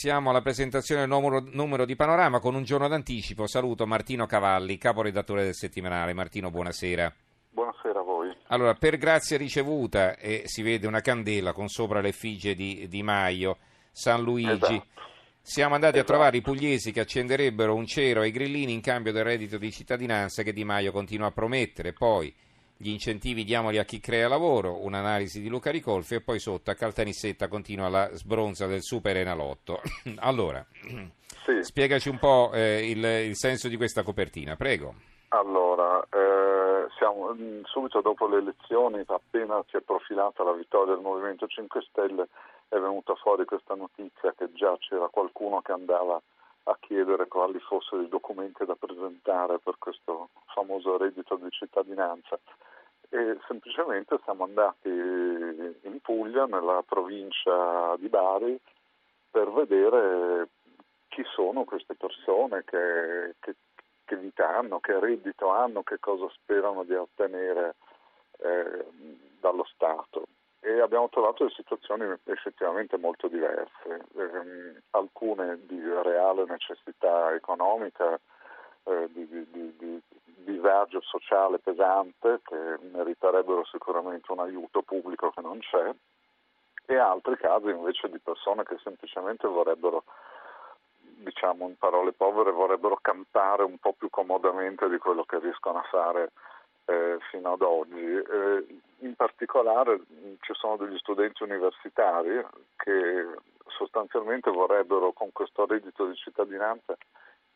Siamo alla presentazione del numero, numero, di Panorama con un giorno d'anticipo. Saluto Martino Cavalli, caporedattore del settimanale. Martino, buonasera. Buonasera a voi. Allora, per grazia ricevuta, e si vede una candela con sopra l'effigie di Di Maio, San Luigi. Esatto. Siamo andati Esatto. a trovare i pugliesi che accenderebbero un cero ai grillini in cambio del reddito di cittadinanza che Di Maio continua a promettere. Poi gli incentivi diamoli a chi crea lavoro, un'analisi di Luca Ricolfi e poi sotto a Caltanissetta continua la sbronza del super enalotto. allora, Sì, spiegaci un po' eh, il, il senso di questa copertina, prego. allora, eh, siamo mm, subito dopo le elezioni, appena si è profilata la vittoria del Movimento 5 Stelle, è venuta fuori questa notizia che già c'era qualcuno che andava a chiedere quali fossero i documenti da presentare per questo famoso reddito di cittadinanza. E semplicemente siamo andati in Puglia, nella provincia di Bari, per vedere chi sono queste persone, che, che, che vita hanno, che reddito hanno, che cosa sperano di ottenere eh, dallo Stato. E abbiamo trovato le situazioni effettivamente molto diverse, ehm, alcune di reale necessità economica, eh, di, di, di disagio sociale pesante che meriterebbero sicuramente un aiuto pubblico che non c'è, e altri casi invece di persone che semplicemente vorrebbero diciamo in parole povere, vorrebbero campare un po' più comodamente di quello che riescono a fare eh, fino ad oggi. Eh, in particolare mh, ci sono degli studenti universitari che sostanzialmente vorrebbero con questo reddito di cittadinanza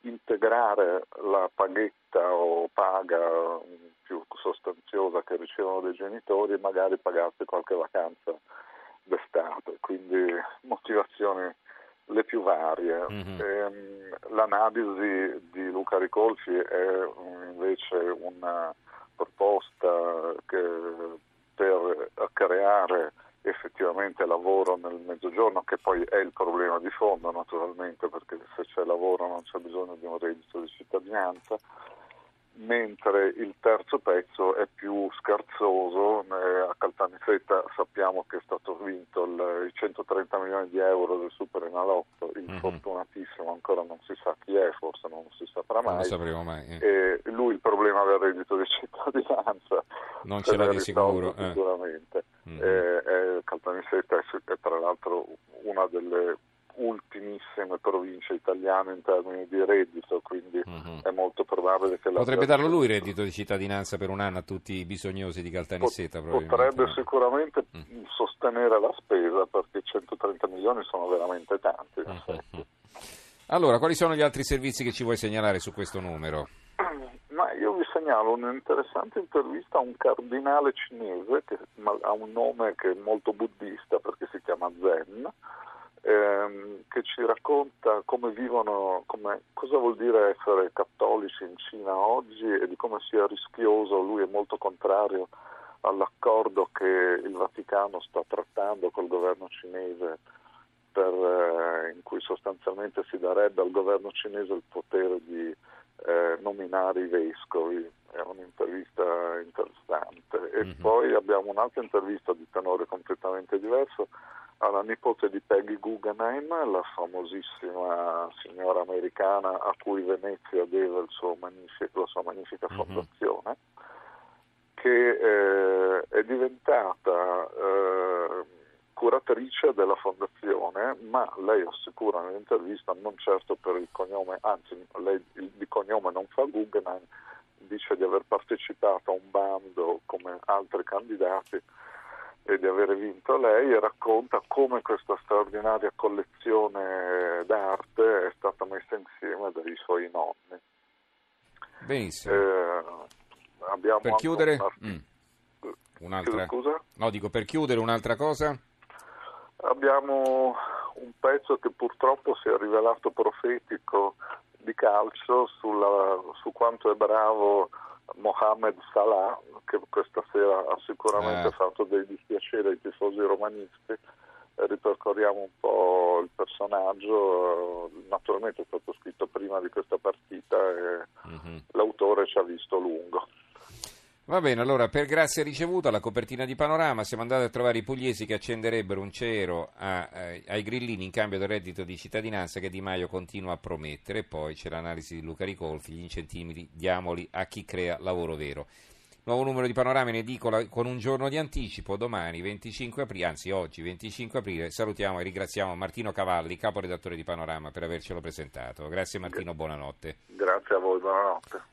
integrare la paghetta o paga mh, più sostanziosa che ricevono dei genitori e magari pagarsi qualche vacanza d'estate, quindi motivazioni le più varie. Mhm. Ehm, l'analisi di Luca Ricolfi è um, invece una proposta che per creare effettivamente lavoro nel mezzogiorno, che poi è il problema di fondo naturalmente, perché se c'è lavoro non c'è bisogno di un reddito di cittadinanza, mentre il terzo pezzo è più scherzoso, eh, a Caltanissetta sappiamo che è stato vinto il, i 130 milioni di euro del Super Enalotto, Mhm. fortunatissimo ancora non si sa chi è, forse non si saprà Non mai. sapremo mai. eh. E lui il problema del reddito di cittadinanza Non ce l'ha di sicuro. eh. sicuramente. Mhm. Eh, eh, Caltanissetta è, è tra l'altro una delle ultimissime province italiane in termini di reddito, quindi Mhm. è molto probabile che Potrebbe darlo lui il reddito di cittadinanza per un anno a tutti i bisognosi di Caltanissetta, potrebbe sicuramente Mm. sostenere la spesa perché 130 milioni sono veramente tanti. Mhm. Allora, quali sono gli altri servizi che ci vuoi segnalare su questo numero? Ma io vi segnalo un'interessante intervista a un cardinale cinese che ha un nome che è molto buddista perché si chiama Zen, ehm, che ci racconta come vivono, come- cosa vuol dire essere cattolici in Cina oggi e di come sia rischioso, lui è molto contrario all'accordo che il Vaticano sta trattando col governo cinese per, eh, in cui sostanzialmente si darebbe al governo cinese il potere di eh, nominare i vescovi. È un'intervista interessante. E Mhm. poi abbiamo un'altra intervista di tenore completamente diverso alla nipote di Peggy Guggenheim, la famosissima signora americana a cui Venezia deve il suo magnifico- la sua magnifica Mhm. fondazione, che eh, è diventata eh, curatrice della fondazione, ma lei assicura nell'intervista non certo per il cognome, anzi lei il, di cognome non fa Guggenheim, dice di aver partecipato a un bando come altri candidati e di aver vinto lei e racconta come questa straordinaria collezione d'arte è stata messa insieme dai suoi nonni. Benissimo. Eh, abbiamo per chiudere, mm, un'altra... Scusa? No, dico per chiudere un'altra cosa. Abbiamo un pezzo che purtroppo si è rivelato profetico di calcio sulla- su quanto è bravo Mohamed Salah, che questa sera ha sicuramente Eh. fatto dei dispiaceri ai tifosi romanisti. Eh, Ripercorriamo un po' il personaggio, naturalmente è stato scritto prima di questa partita e Mhm. l'autore ci ha visto lungo. Va bene, allora per grazia ricevuta la copertina di Panorama siamo andati a trovare i pugliesi che accenderebbero un cero a, eh, ai grillini in cambio del reddito di cittadinanza che Di Maio continua a promettere. Poi c'è l'analisi di Luca Ricolfi, gli incentivi diamoli a chi crea lavoro vero. Nuovo numero di Panorama in edicola con un giorno di anticipo, domani 25 aprile, anzi oggi 25 aprile. Salutiamo e ringraziamo Martino Cavalli, caporedattore di Panorama, per avercelo presentato. Grazie Martino, buonanotte. Grazie a voi, buonanotte.